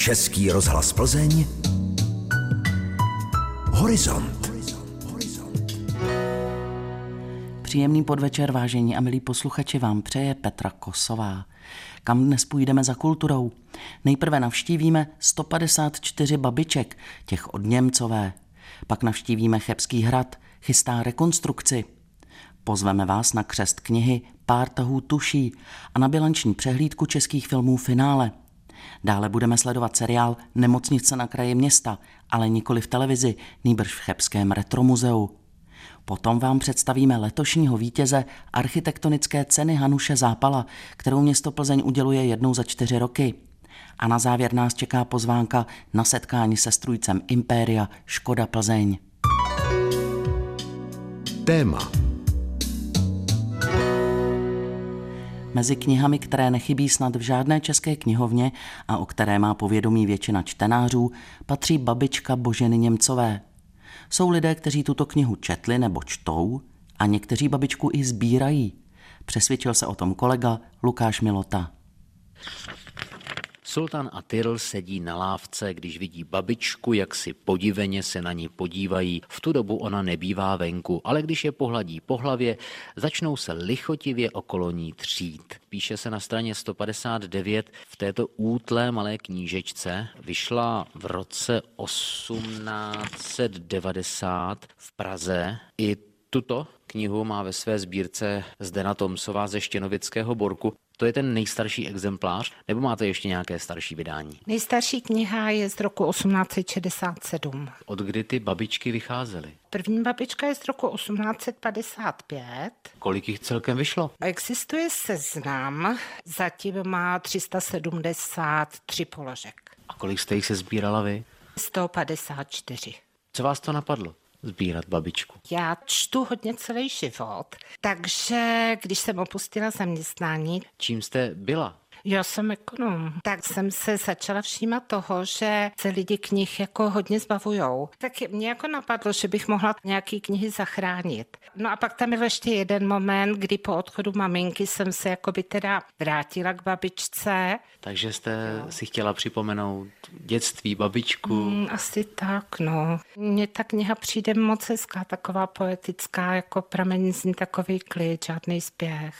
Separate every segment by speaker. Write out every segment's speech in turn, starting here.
Speaker 1: Český rozhlas Plzeň Horizont
Speaker 2: Příjemný podvečer, vážení a milí posluchači, vám přeje Petra Kosová. Kam dnes půjdeme za kulturou? Nejprve navštívíme 154 babiček, těch od Němcové. Pak navštívíme Chebský hrad, chystá rekonstrukci. Pozveme vás na křest knihy Pár tahů tuší a na bilanční přehlídku českých filmů finále. Dále budeme sledovat seriál Nemocnice na kraji města, ale nikoli v televizi, nýbrž v Chebském retromuzeu. Potom vám představíme letošního vítěze architektonické ceny Hanuše Zápala, kterou město Plzeň uděluje jednou za čtyři roky. A na závěr nás čeká pozvánka na setkání se strůjcem Impéria Škoda Plzeň.
Speaker 1: Téma
Speaker 2: Mezi knihami, které nechybí snad v žádné české knihovně a o které má povědomí většina čtenářů, patří babička Boženy Němcové. Jsou lidé, kteří tuto knihu četli nebo čtou a někteří babičku i sbírají. Přesvědčil se o tom kolega Lukáš Milota.
Speaker 3: Sultan a Tyrl sedí na lávce, když vidí babičku, jak si podiveně se na ní podívají. V tu dobu ona nebývá venku, ale když je pohladí po hlavě, začnou se lichotivě okolo ní třít. Píše se na straně 159 v této útlé malé knížečce. Vyšla v roce 1890 v Praze. I tuto knihu má ve své sbírce Zdena Tomsová ze Štěnovického Borku. To je ten nejstarší exemplář, nebo máte ještě nějaké starší vydání?
Speaker 4: Nejstarší kniha je z roku 1867.
Speaker 3: Od kdy ty babičky vycházely?
Speaker 4: První babička je z roku 1855.
Speaker 3: Kolik jich celkem vyšlo?
Speaker 4: Existuje seznam, zatím má 373 položek.
Speaker 3: A kolik jste jich se sbírala vy?
Speaker 4: 154.
Speaker 3: Co vás to napadlo? Sbírat babičku?
Speaker 4: Já čtu hodně celý život, takže když jsem opustila zaměstnání...
Speaker 3: Čím jste byla?
Speaker 4: Já jsem ekonom, tak jsem se začala všímat toho, že se lidi knih jako hodně zbavujou. Tak mě jako napadlo, že bych mohla nějaký knihy zachránit. No a pak tam byl ještě jeden moment, kdy po odchodu maminky jsem se jako by teda vrátila k babičce.
Speaker 3: Takže jste jo. si chtěla připomenout dětství, babičku?
Speaker 4: Mm, asi tak, no. Mně ta kniha přijde moc hezká, taková poetická, jako pramení z ní takový klid, žádný spěch.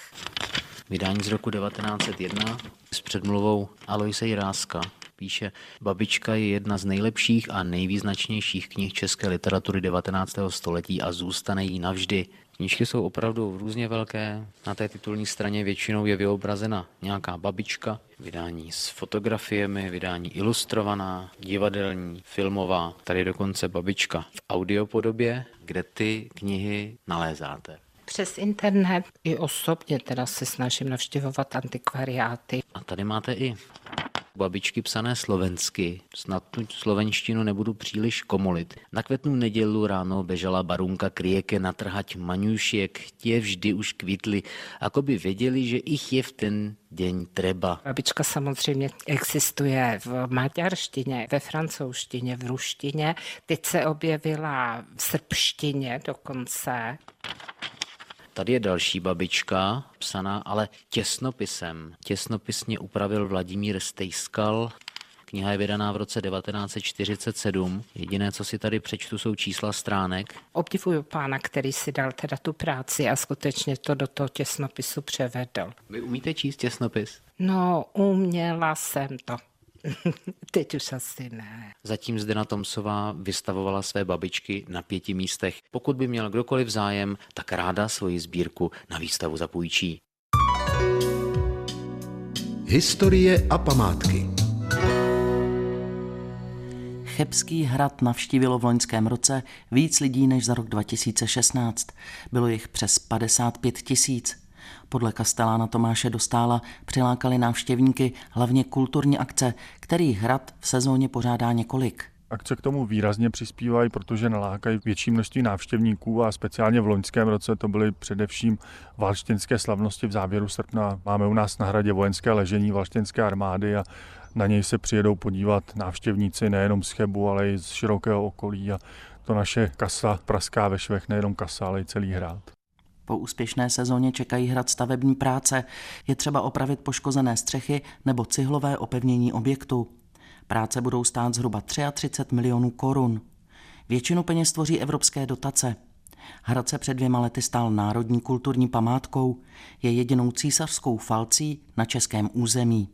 Speaker 3: Vydání z roku 1901 s předmluvou Aloise Jiráska. Píše, Babička je jedna z nejlepších a nejvýznačnějších knih české literatury 19. století a zůstane jí navždy. Knížky jsou opravdu různě velké. Na té titulní straně většinou je vyobrazena nějaká babička, vydání s fotografiemi, vydání ilustrovaná, divadelní, filmová, tady dokonce babička v audiopodobě, kde ty knihy nalézáte
Speaker 4: přes internet i osobně teda se snažím navštěvovat antikvariáty.
Speaker 3: A tady máte i babičky psané slovensky. Snad tu slovenštinu nebudu příliš komolit. Na květnu nedělu ráno bežala barunka krieke natrhať maňušiek, tě vždy už kvitly, ako by věděli, že ich je v ten den treba.
Speaker 4: Babička samozřejmě existuje v maďarštině, ve francouzštině, v ruštině. Teď se objevila v srbštině dokonce.
Speaker 3: Tady je další babička, psaná ale těsnopisem. Těsnopisně upravil Vladimír Stejskal, Kniha je vydaná v roce 1947. Jediné, co si tady přečtu, jsou čísla stránek.
Speaker 4: Obdivuju pána, který si dal teda tu práci a skutečně to do toho těsnopisu převedl.
Speaker 3: Vy umíte číst těsnopis?
Speaker 4: No, uměla jsem to. Teď už asi ne.
Speaker 3: Zatím Zdena Tomsová vystavovala své babičky na pěti místech. Pokud by měl kdokoliv zájem, tak ráda svoji sbírku na výstavu zapůjčí.
Speaker 1: Historie a památky
Speaker 2: Chebský hrad navštívilo v loňském roce víc lidí než za rok 2016. Bylo jich přes 55 tisíc. Podle kastelána Tomáše Dostála přilákali návštěvníky hlavně kulturní akce, který hrad v sezóně pořádá několik.
Speaker 5: Akce k tomu výrazně přispívají, protože nalákají větší množství návštěvníků a speciálně v loňském roce to byly především valštěnské slavnosti v závěru srpna. Máme u nás na hradě vojenské ležení valštěnské armády a na něj se přijedou podívat návštěvníci nejenom z Chebu, ale i z širokého okolí a to naše kasa praská ve švech, nejenom kasa, ale i celý hrad.
Speaker 2: Po úspěšné sezóně čekají hrad stavební práce. Je třeba opravit poškozené střechy nebo cihlové opevnění objektu. Práce budou stát zhruba 33 milionů korun. Většinu peněz tvoří evropské dotace. Hrad se před dvěma lety stal národní kulturní památkou, je jedinou císařskou falcí na českém území.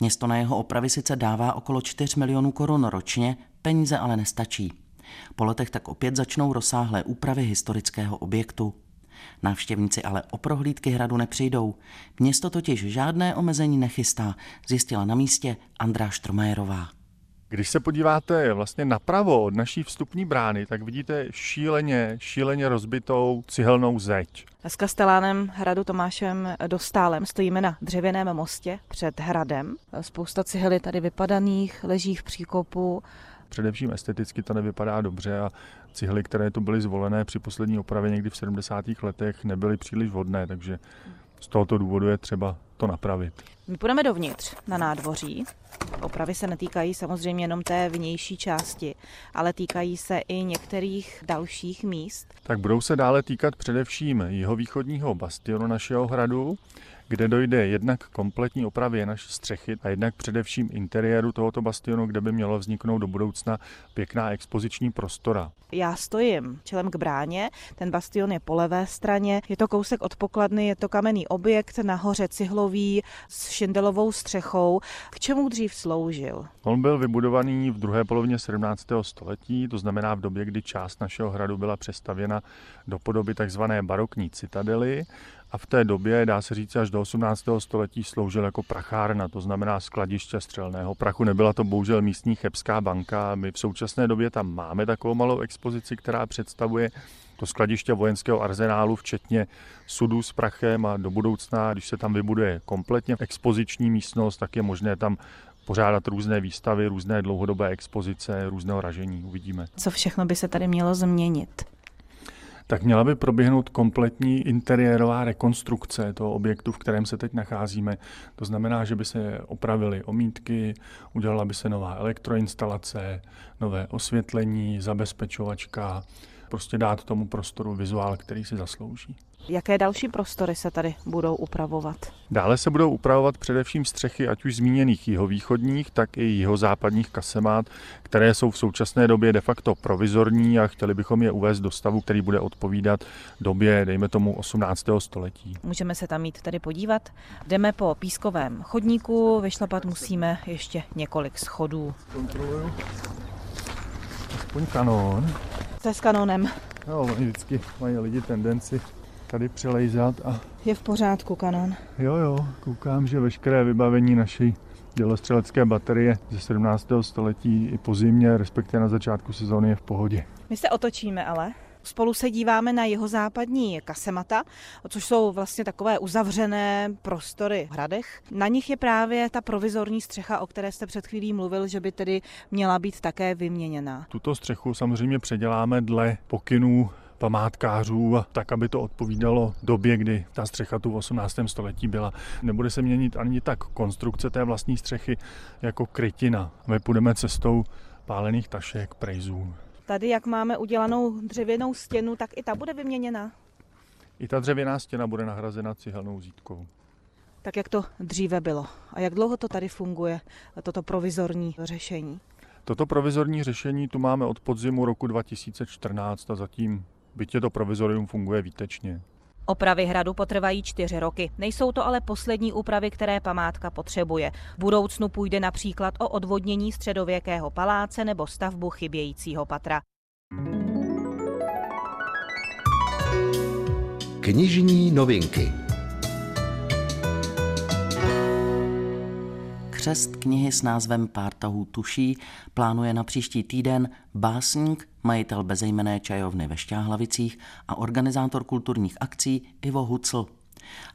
Speaker 2: Město na jeho opravy sice dává okolo 4 milionů korun ročně, peníze ale nestačí. Po letech tak opět začnou rozsáhlé úpravy historického objektu. Návštěvníci ale o prohlídky hradu nepřijdou. Město totiž žádné omezení nechystá, zjistila na místě Andrá Štromajerová.
Speaker 5: Když se podíváte vlastně napravo od naší vstupní brány, tak vidíte šíleně, šíleně rozbitou cihelnou zeď.
Speaker 6: S kastelánem hradu Tomášem Dostálem stojíme na dřevěném mostě před hradem. Spousta cihel je tady vypadaných, leží v příkopu.
Speaker 5: Především esteticky to nevypadá dobře a cihly, které tu byly zvolené při poslední opravě někdy v 70. letech, nebyly příliš vhodné, takže z tohoto důvodu je třeba to napravit.
Speaker 6: My půjdeme dovnitř na nádvoří. Opravy se netýkají samozřejmě jenom té vnější části, ale týkají se i některých dalších míst.
Speaker 5: Tak budou se dále týkat především jihovýchodního bastionu našeho hradu, kde dojde jednak kompletní opravě naší střechy a jednak především interiéru tohoto bastionu, kde by mělo vzniknout do budoucna pěkná expoziční prostora.
Speaker 6: Já stojím čelem k bráně, ten bastion je po levé straně, je to kousek od pokladny, je to kamenný objekt, nahoře cihlový s šindelovou střechou. K čemu dřív sloužil?
Speaker 5: On byl vybudovaný v druhé polovině 17. století, to znamená v době, kdy část našeho hradu byla přestavěna do podoby tzv. barokní citadely a v té době, dá se říct, až do 18. století sloužil jako prachárna, to znamená skladiště střelného prachu. Nebyla to bohužel místní chebská banka. My v současné době tam máme takovou malou expozici, která představuje to skladiště vojenského arzenálu, včetně sudů s prachem a do budoucna, když se tam vybuduje kompletně expoziční místnost, tak je možné tam pořádat různé výstavy, různé dlouhodobé expozice, různého ražení. Uvidíme.
Speaker 6: Co všechno by se tady mělo změnit?
Speaker 5: Tak měla by proběhnout kompletní interiérová rekonstrukce toho objektu, v kterém se teď nacházíme. To znamená, že by se opravily omítky, udělala by se nová elektroinstalace, nové osvětlení, zabezpečovačka, prostě dát tomu prostoru vizuál, který si zaslouží.
Speaker 6: Jaké další prostory se tady budou upravovat?
Speaker 5: Dále se budou upravovat především střechy ať už zmíněných jihovýchodních, tak i jihozápadních kasemát, které jsou v současné době de facto provizorní a chtěli bychom je uvést do stavu, který bude odpovídat době, dejme tomu, 18. století.
Speaker 6: Můžeme se tam mít tady podívat. Jdeme po pískovém chodníku, vyšlapat musíme ještě několik schodů.
Speaker 5: Kontroluju. Aspoň kanón.
Speaker 6: To je s kanonem.
Speaker 5: No, oni vždycky mají lidi tendenci tady přilejzat a...
Speaker 6: Je v pořádku kanon.
Speaker 5: Jo, jo, koukám, že veškeré vybavení naší dělostřelecké baterie ze 17. století i po zimě, respektive na začátku sezóny je v pohodě.
Speaker 6: My se otočíme ale. Spolu se díváme na jeho západní kasemata, což jsou vlastně takové uzavřené prostory v hradech. Na nich je právě ta provizorní střecha, o které jste před chvílí mluvil, že by tedy měla být také vyměněna.
Speaker 5: Tuto střechu samozřejmě předěláme dle pokynů památkářů, tak aby to odpovídalo době, kdy ta střecha tu v 18. století byla. Nebude se měnit ani tak konstrukce té vlastní střechy jako krytina. My půjdeme cestou pálených tašek, prejzů.
Speaker 6: Tady, jak máme udělanou dřevěnou stěnu, tak i ta bude vyměněna.
Speaker 5: I ta dřevěná stěna bude nahrazena cihelnou zítkou.
Speaker 6: Tak jak to dříve bylo. A jak dlouho to tady funguje, toto provizorní řešení?
Speaker 5: Toto provizorní řešení tu máme od podzimu roku 2014 a zatím bytě to provizorium funguje výtečně.
Speaker 6: Opravy hradu potrvají čtyři roky. Nejsou to ale poslední úpravy, které památka potřebuje. V budoucnu půjde například o odvodnění středověkého paláce nebo stavbu chybějícího patra.
Speaker 1: Knižní novinky.
Speaker 2: Křest knihy s názvem Pár tahů tuší plánuje na příští týden básník, majitel bezejmené čajovny ve Šťáhlavicích a organizátor kulturních akcí Ivo Hucl.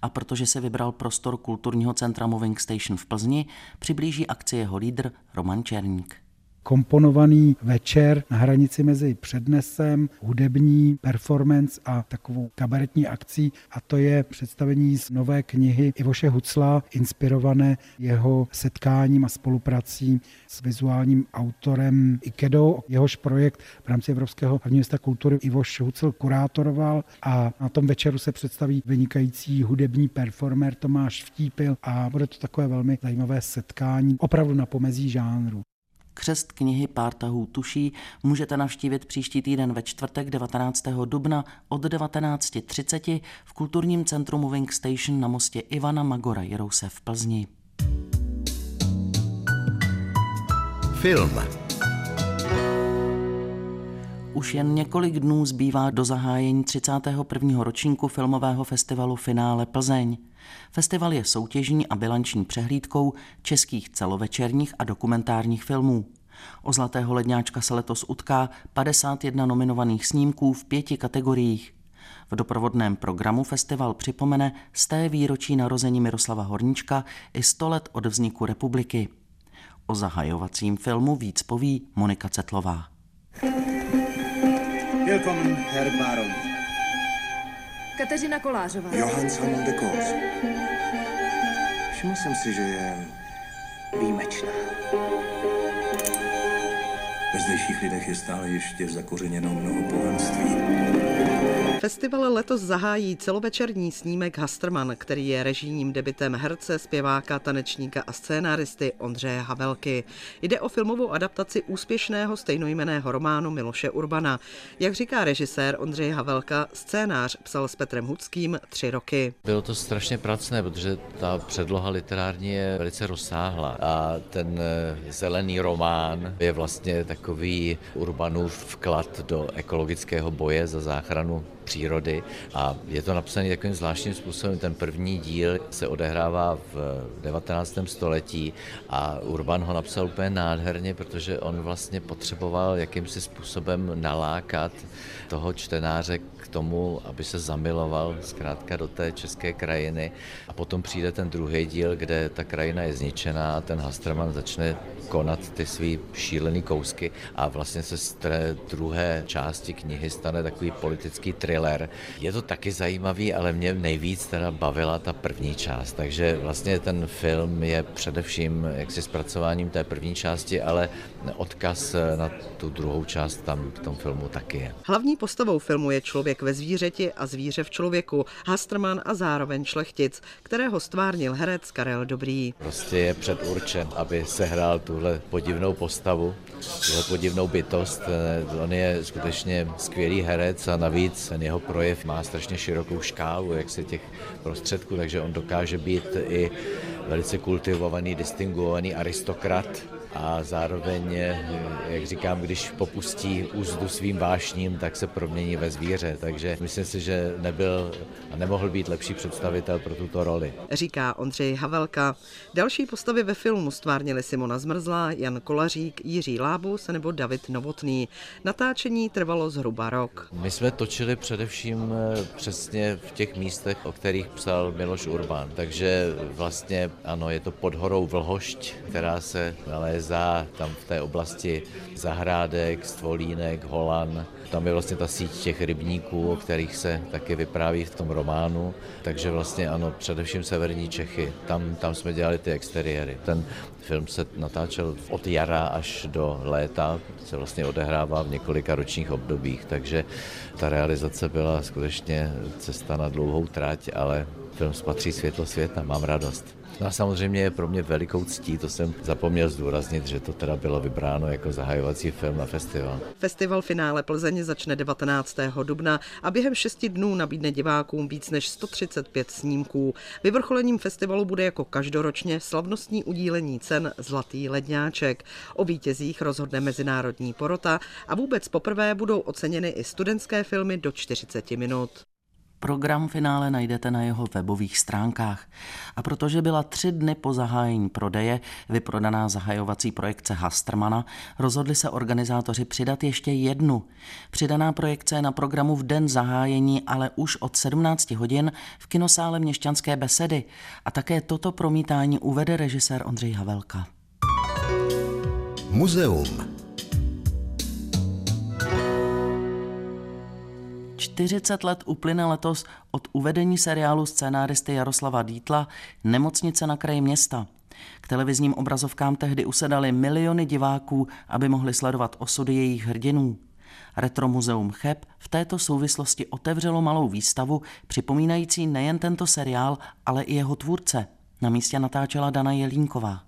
Speaker 2: A protože se vybral prostor kulturního centra Moving Station v Plzni, přiblíží akci jeho lídr Roman Černík
Speaker 7: komponovaný večer na hranici mezi přednesem, hudební performance a takovou kabaretní akcí a to je představení z nové knihy Ivoše Hucla, inspirované jeho setkáním a spoluprací s vizuálním autorem Ikedou. Jehož projekt v rámci Evropského hlavního města kultury Ivoš Hucl kurátoroval a na tom večeru se představí vynikající hudební performer Tomáš Vtípil a bude to takové velmi zajímavé setkání opravdu na pomezí žánru.
Speaker 2: Křest knihy Pár tahů tuší můžete navštívit příští týden ve čtvrtek 19. dubna od 19.30 v kulturním centru Moving Station na mostě Ivana Magora Jerouse v Plzni.
Speaker 1: Film.
Speaker 2: Už jen několik dnů zbývá do zahájení 31. ročníku filmového festivalu Finále Plzeň. Festival je soutěžní a bilanční přehlídkou českých celovečerních a dokumentárních filmů. O Zlatého ledňáčka se letos utká 51 nominovaných snímků v pěti kategoriích. V doprovodném programu festival připomene z té výročí narození Miroslava Horníčka i 100 let od vzniku republiky. O zahajovacím filmu víc poví Monika Cetlová.
Speaker 8: Willkommen, Herr Baron.
Speaker 9: Kateřina Kolářová.
Speaker 8: Johann Salmon de Kors. Všiml jsem si, že je výjimečná. Ve zdejších lidech je stále ještě zakořeněno mnoho pohanství.
Speaker 10: Festival letos zahájí celovečerní snímek Hasterman, který je režijním debitem herce, zpěváka, tanečníka a scénáristy Ondřeje Havelky. Jde o filmovou adaptaci úspěšného stejnojmeného románu Miloše Urbana. Jak říká režisér Ondřej Havelka, scénář psal s Petrem Hudským tři roky.
Speaker 11: Bylo to strašně pracné, protože ta předloha literární je velice rozsáhla a ten eh, zelený román je vlastně takový Urbanův vklad do ekologického boje za záchranu přírody a je to napsané takovým zvláštním způsobem. Ten první díl se odehrává v 19. století a Urban ho napsal úplně nádherně, protože on vlastně potřeboval jakýmsi způsobem nalákat toho čtenáře tomu, aby se zamiloval zkrátka do té české krajiny. A potom přijde ten druhý díl, kde ta krajina je zničená a ten Hasterman začne konat ty svý šílený kousky a vlastně se z té druhé části knihy stane takový politický thriller. Je to taky zajímavý, ale mě nejvíc teda bavila ta první část, takže vlastně ten film je především jaksi zpracováním té první části, ale odkaz na tu druhou část tam v tom filmu taky je.
Speaker 10: Hlavní postavou filmu je člověk ve zvířeti a zvíře v člověku, Hasterman a zároveň šlechtic, kterého stvárnil herec Karel Dobrý.
Speaker 11: Prostě je předurčen, aby sehrál tuhle podivnou postavu, tuhle podivnou bytost. On je skutečně skvělý herec a navíc ten jeho projev má strašně širokou škálu, jak se těch prostředků, takže on dokáže být i velice kultivovaný, distinguovaný aristokrat, a zároveň, jak říkám, když popustí úzdu svým vášním, tak se promění ve zvíře. Takže myslím si, že nebyl a nemohl být lepší představitel pro tuto roli.
Speaker 10: Říká Ondřej Havelka. Další postavy ve filmu stvárnili Simona Zmrzlá, Jan Kolařík, Jiří Lábus nebo David Novotný. Natáčení trvalo zhruba rok.
Speaker 11: My jsme točili především eh, přesně v těch místech, o kterých psal Miloš Urban. Takže vlastně ano, je to pod horou Vlhošť, která se nalézá Breza, tam v té oblasti Zahrádek, Stvolínek, Holan. Tam je vlastně ta síť těch rybníků, o kterých se taky vypráví v tom románu. Takže vlastně ano, především severní Čechy. Tam, tam jsme dělali ty exteriéry. Ten film se natáčel od jara až do léta, se vlastně odehrává v několika ročních obdobích, takže ta realizace byla skutečně cesta na dlouhou trať, ale film spatří světlo světa, mám radost. No a samozřejmě je pro mě velikou ctí, to jsem zapomněl zdůraznit, že to teda bylo vybráno jako zahajovací film na festival.
Speaker 10: Festival finále Plzeň začne 19. dubna a během šesti dnů nabídne divákům víc než 135 snímků. Vyvrcholením festivalu bude jako každoročně slavnostní udílení cen Zlatý ledňáček. O vítězích rozhodne mezinárodní porota a vůbec poprvé budou oceněny i studentské filmy do 40 minut.
Speaker 2: Program finále najdete na jeho webových stránkách. A protože byla tři dny po zahájení prodeje vyprodaná zahajovací projekce Hastermana, rozhodli se organizátoři přidat ještě jednu. Přidaná projekce je na programu v den zahájení, ale už od 17 hodin v kinosále Měšťanské besedy. A také toto promítání uvede režisér Ondřej Havelka.
Speaker 1: Muzeum.
Speaker 2: 40 let uplyne letos od uvedení seriálu scénáristy Jaroslava Dítla Nemocnice na kraji města. K televizním obrazovkám tehdy usedali miliony diváků, aby mohli sledovat osudy jejich hrdinů. Retromuzeum Cheb v této souvislosti otevřelo malou výstavu, připomínající nejen tento seriál, ale i jeho tvůrce. Na místě natáčela Dana Jelínková.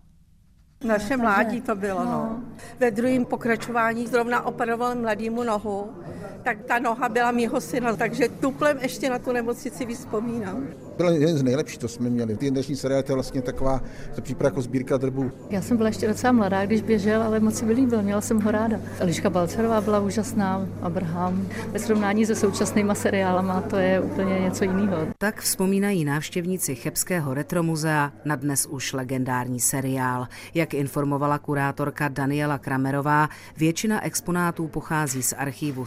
Speaker 9: Naše mládí to bylo, no. Ve druhém pokračování zrovna operoval mladýmu nohu, tak ta noha byla mýho syna, takže tuplem ještě na tu nemocnici vyspomínám.
Speaker 12: Byl jeden z nejlepších, to jsme měli. Ty dnešní seriál to je vlastně taková, to připadá jako sbírka drbů.
Speaker 13: Já jsem byla ještě docela mladá, když běžel, ale moc si líbil, měla jsem ho ráda. Eliška Balcerová byla úžasná, Abraham. Ve srovnání se současnýma seriálama to je úplně něco jiného.
Speaker 14: Tak vzpomínají návštěvníci Chebského retromuzea na dnes už legendární seriál. Jak informovala kurátorka Daniela Kramerová, většina exponátů pochází z archívu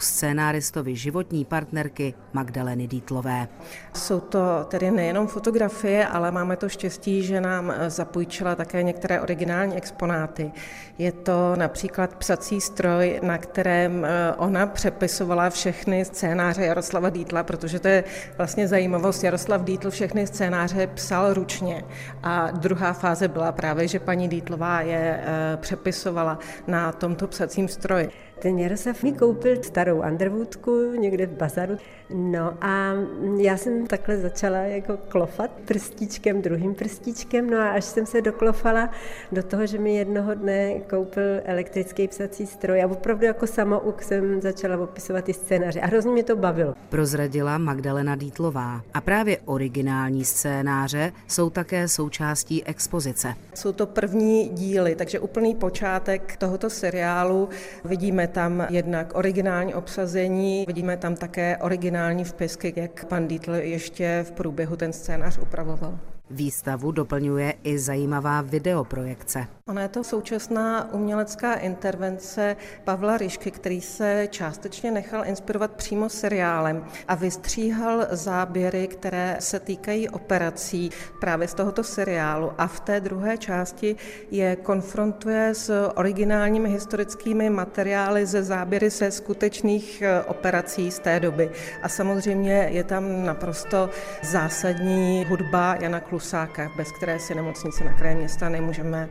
Speaker 14: scénáristovi životní partnerky Magdaleny Dítlové.
Speaker 15: Jsou to tedy nejenom fotografie, ale máme to štěstí, že nám zapůjčila také některé originální exponáty. Je to například psací stroj, na kterém eh, ona přepisovala všechny scénáře Jaroslava Dítla, protože to je vlastně zajímavost. Jaroslav Dítl všechny scénáře psal ručně a druhá fáze byla právě, že paní Dítlová je eh, přepisovala na tomto psacím stroji.
Speaker 16: Ten Jaroslav mi koupil starou Underwoodku někde v bazaru. No a já jsem takhle začala jako klofat prstíčkem, druhým prstíčkem, no a až jsem se doklofala do toho, že mi jednoho dne koupil elektrický psací stroj a opravdu jako samouk jsem začala opisovat ty scénáře a hrozně mě to bavilo.
Speaker 14: Prozradila Magdalena Dítlová a právě originální scénáře jsou také součástí expozice.
Speaker 15: Jsou to první díly, takže úplný počátek tohoto seriálu vidíme tam jednak originální obsazení, vidíme tam také originální vpisky, jak pan Dietl ještě v průběhu ten scénář upravoval.
Speaker 14: Výstavu doplňuje i zajímavá videoprojekce.
Speaker 15: Ona je to současná umělecká intervence Pavla Ryšky, který se částečně nechal inspirovat přímo seriálem a vystříhal záběry, které se týkají operací právě z tohoto seriálu a v té druhé části je konfrontuje s originálními historickými materiály ze záběry se skutečných eh, operací z té doby. A samozřejmě je tam naprosto zásadní hudba Jana Klusáka, bez které si nemocnici na kraji města nemůžeme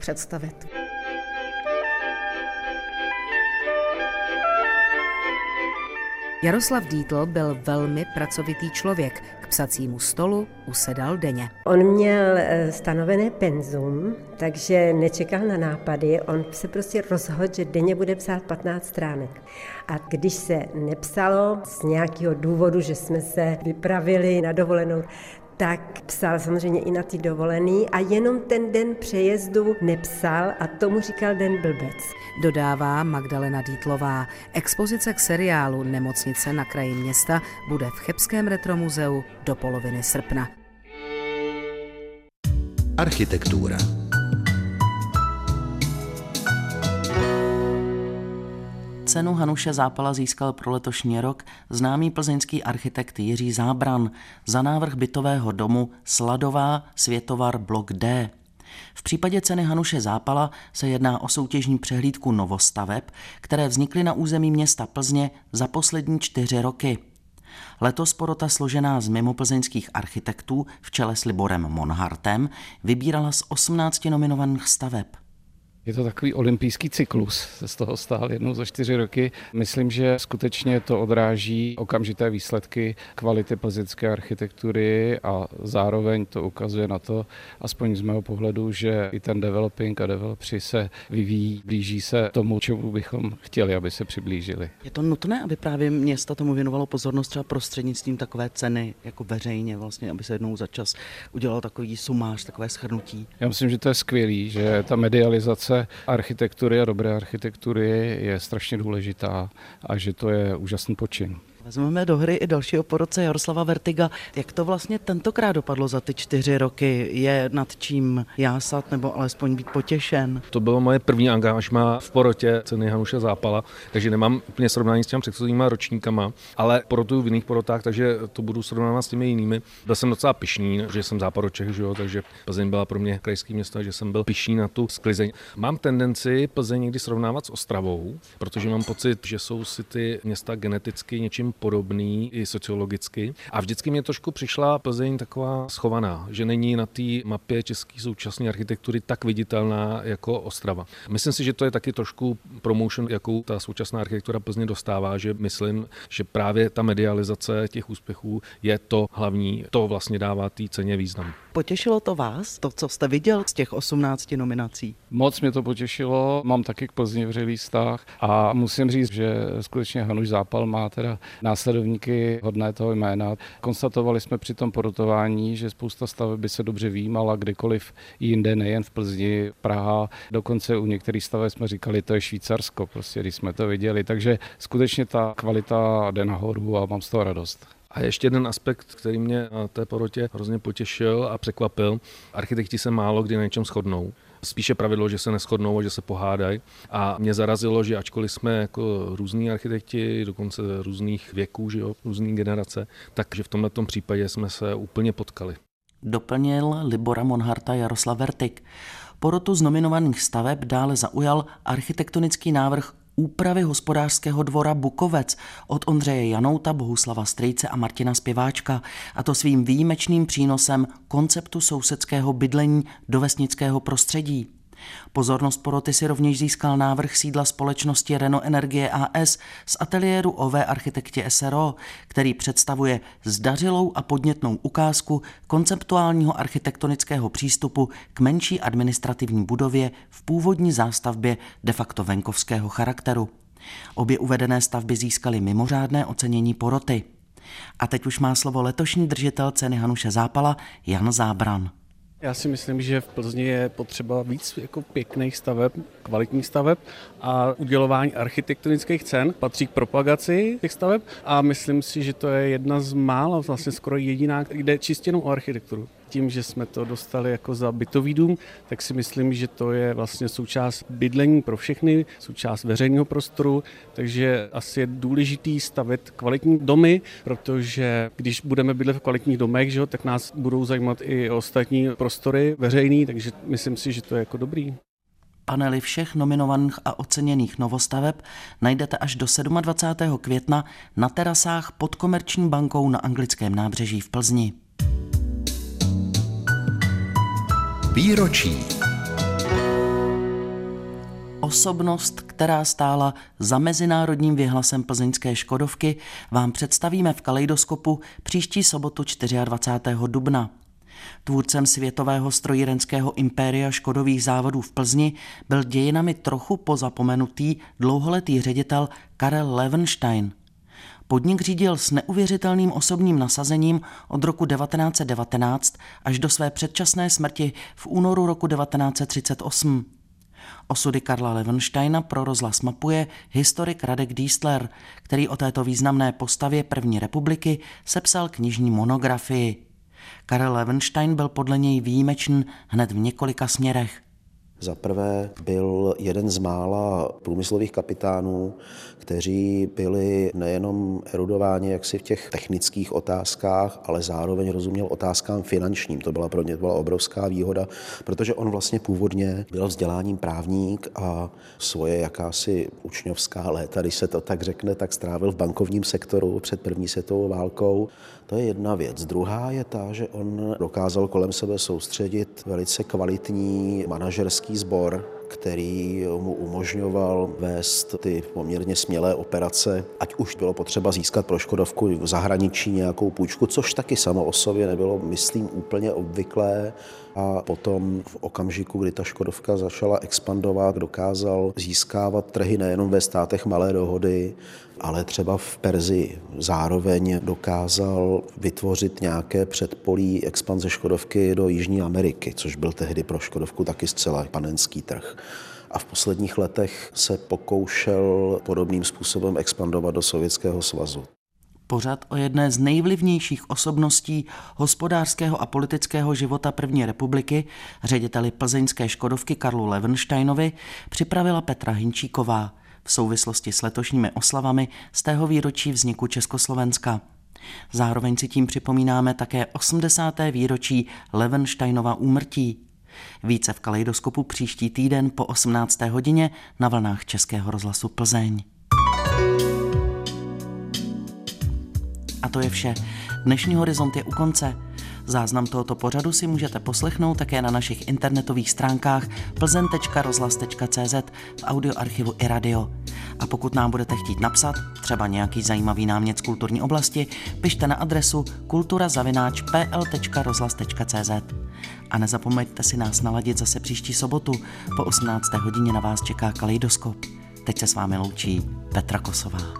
Speaker 15: představit.
Speaker 14: Jaroslav Dítl byl velmi pracovitý člověk. K psacímu stolu usedal denně.
Speaker 16: On měl eh, stanovené penzum, takže nečekal na nápady. On se prostě rozhodl, že denně bude psát 15 stránek. A když se nepsalo z nějakého důvodu, že jsme se vypravili na dovolenou, tak psal samozřejmě i na ty dovolený a jenom ten den přejezdu nepsal a tomu říkal den blbec.
Speaker 14: Dodává Magdalena Dítlová. Expozice k seriálu Nemocnice na kraji města bude v Chebském retromuzeu do poloviny srpna.
Speaker 1: Architektura.
Speaker 2: Cenu Hanuše Zápala získal pro letošní rok známý plzeňský architekt Jiří Zábran za návrh bytového domu Sladová Světovar blok D. V případě ceny Hanuše Zápala se jedná o soutěžní přehlídku novostaveb, které vznikly na území města Plzně za poslední čtyři roky. Letos porota složená z mimoplzeňských architektů v čele s Liborem Monhartem vybírala z 18 nominovaných staveb.
Speaker 17: Je to takový olympijský cyklus, se z toho stál jednou za čtyři roky. Myslím, že skutečně to odráží okamžité výsledky kvality plzeňské architektury a zároveň to ukazuje na to, aspoň z mého pohledu, že i ten developing a developři se vyvíjí, blíží se tomu, čemu bychom chtěli, aby se přiblížili.
Speaker 2: Je to nutné, aby právě města tomu věnovalo pozornost třeba prostřednictvím takové ceny, jako veřejně vlastně, aby se jednou za čas udělal takový sumář, takové schrnutí?
Speaker 17: Já myslím, že to je skvělý, že ta medializace architektury a dobré architektury je strašně důležitá a že to je úžasný počin.
Speaker 2: Vezmeme do hry i dalšího porodce Jaroslava Vertiga. Jak to vlastně tentokrát dopadlo za ty čtyři roky? Je nad čím jásat nebo alespoň být potěšen?
Speaker 18: To bylo moje první angážma v porotě ceny Hanuše Zápala, takže nemám úplně srovnání s těmi předchozíma ročníkama, ale porotuju v jiných porotách, takže to budu srovnávat s těmi jinými. Byl jsem docela pišný, že jsem západočech, že jo, takže Plzeň byla pro mě krajský město, že jsem byl pišný na tu sklizeň. Mám tendenci Plzeň někdy srovnávat s Ostravou, protože mám pocit, že jsou si ty města geneticky něčím podobný i sociologicky. A vždycky mě trošku přišla Plzeň taková schovaná, že není na té mapě české současné architektury tak viditelná jako Ostrava. Myslím si, že to je taky trošku promotion, jakou ta současná architektura Plzně dostává, že myslím, že právě ta medializace těch úspěchů je to hlavní, to vlastně dává té ceně význam.
Speaker 19: Potěšilo to vás, to, co jste viděl z těch 18 nominací?
Speaker 17: Moc mě to potěšilo, mám taky k Plzni vřelý vztah a musím říct, že skutečně Hanuš Zápal má teda následovníky hodné toho jména. Konstatovali jsme při tom porotování, že spousta staveb by se dobře výjímala kdekoliv jinde, nejen v Plzni, Praha. Dokonce u některých staveb jsme říkali, to je Švýcarsko, prostě, když jsme to viděli. Takže skutečně ta kvalita jde nahoru a mám z toho radost.
Speaker 18: A ještě jeden aspekt, který mě na té porotě hrozně potěšil a překvapil. Architekti se málo kdy na něčem shodnou. Spíše pravidlo, že se neschodnou a že se pohádají. A mě zarazilo, že ačkoliv jsme jako různí architekti, dokonce různých věků, že jo, různý generace, takže v tomto případě jsme se úplně potkali.
Speaker 2: Doplnil Libora Monharta Jaroslav Vertik. Porotu z nominovaných staveb dále zaujal architektonický návrh úpravy hospodářského dvora Bukovec od Ondřeje Janouta, Bohuslava Strejce a Martina Zpěváčka, a to svým výjimečným přínosem konceptu sousedského bydlení do vesnického prostředí. Pozornost poroty si rovněž získal návrh sídla společnosti Reno Energie AS z ateliéru OV architekti SRO, který představuje zdařilou a podnětnou ukázku konceptuálního architektonického přístupu k menší administrativní budově v původní zástavbě de facto venkovského charakteru. Obě uvedené stavby získaly mimořádné ocenění poroty. A teď už má slovo letošní držitel ceny Hanuše Zápala Jan Zábran.
Speaker 20: Já si myslím, že v Plzni je potřeba víc jako pěkných staveb, kvalitních staveb a udělování architektonických cen. Patří k propagaci těch staveb a myslím si, že to je jedna z mála, vlastně skoro jediná, kde čistě o architekturu tím, že jsme to dostali jako za bytový dům, tak si myslím, že to je vlastně součást bydlení pro všechny, součást veřejného prostoru, takže asi je důležitý stavit kvalitní domy, protože když budeme bydlet v kvalitních domech, že, tak nás budou zajímat i ostatní prostory veřejný, takže myslím si, že to je jako dobrý.
Speaker 2: Panely všech nominovaných a oceněných novostaveb najdete až do 27. května na terasách pod Komerční bankou na anglickém nábřeží v Plzni.
Speaker 1: Výročí.
Speaker 2: Osobnost, která stála za mezinárodním vyhlasem plzeňské Škodovky, vám představíme v Kaleidoskopu příští sobotu 24. dubna. Tvůrcem světového strojírenského impéria Škodových závodů v Plzni byl dějinami trochu pozapomenutý dlouholetý ředitel Karel Levenstein – Podnik řídil s neuvěřitelným osobním nasazením od roku 1919 až do své předčasné smrti v únoru roku 1938. Osudy Karla Levensteina pro rozhlas mapuje historik Radek Diesler, který o této významné postavě první republiky sepsal knižní monografii. Karel Levenstein byl podle něj výjimečný hned v několika směrech.
Speaker 21: Za prvé byl jeden z mála průmyslových kapitánů, kteří byli nejenom erudováni jaksi v těch technických otázkách, ale zároveň rozuměl otázkám finančním. To byla pro ně byla obrovská výhoda, protože on vlastně původně byl vzděláním právník a svoje jakási učňovská léta, když se to tak řekne, tak strávil v bankovním sektoru před první světovou válkou. To je jedna věc. Druhá je ta, že on dokázal kolem sebe soustředit velice kvalitní manažerský sbor, který mu umožňoval vést ty poměrně smělé operace, ať už bylo potřeba získat pro Škodovku v zahraničí nějakou půjčku, což taky samo o sobě nebylo, myslím, úplně obvyklé. A potom v okamžiku, kdy ta Škodovka začala expandovat, dokázal získávat trhy nejenom ve státech malé dohody, ale třeba v Perzi zároveň dokázal vytvořit nějaké předpolí expanze Škodovky do Jižní Ameriky, což byl tehdy pro Škodovku taky zcela panenský trh a v posledních letech se pokoušel podobným způsobem expandovat do Sovětského svazu.
Speaker 2: Pořad o jedné z nejvlivnějších osobností hospodářského a politického života první republiky, řediteli plzeňské Škodovky Karlu Levensteinovi, připravila Petra Hinčíková v souvislosti s letošními oslavami z tého výročí vzniku Československa. Zároveň si tím připomínáme také 80. výročí Levensteinova úmrtí. Více v Kaleidoskopu příští týden po 18. hodině na vlnách Českého rozhlasu Plzeň. A to je vše. Dnešní horizont je u konce. Záznam tohoto pořadu si můžete poslechnout také na našich internetových stránkách plzen.rozhlas.cz v audioarchivu i radio. A pokud nám budete chtít napsat, třeba nějaký zajímavý námět z kulturní oblasti, pište na adresu kulturazavináč.pl.rozhlas.cz A nezapomeňte si nás naladit zase příští sobotu. Po 18. hodině na vás čeká Kaleidoskop. Teď se s vámi loučí Petra Kosová.